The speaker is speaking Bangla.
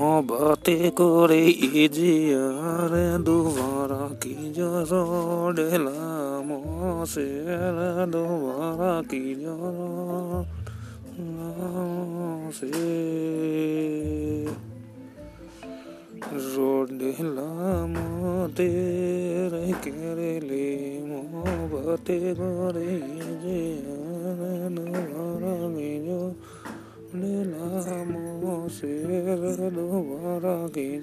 মোহবতে করে ইজিয়ার দুবারা কি জর ডেলাম সের দুবারা কি জর সে রোড ডেলাম তে কেরে লে মোহবতে করে ইজিয়ার দুবারা কি জর sir dubara ke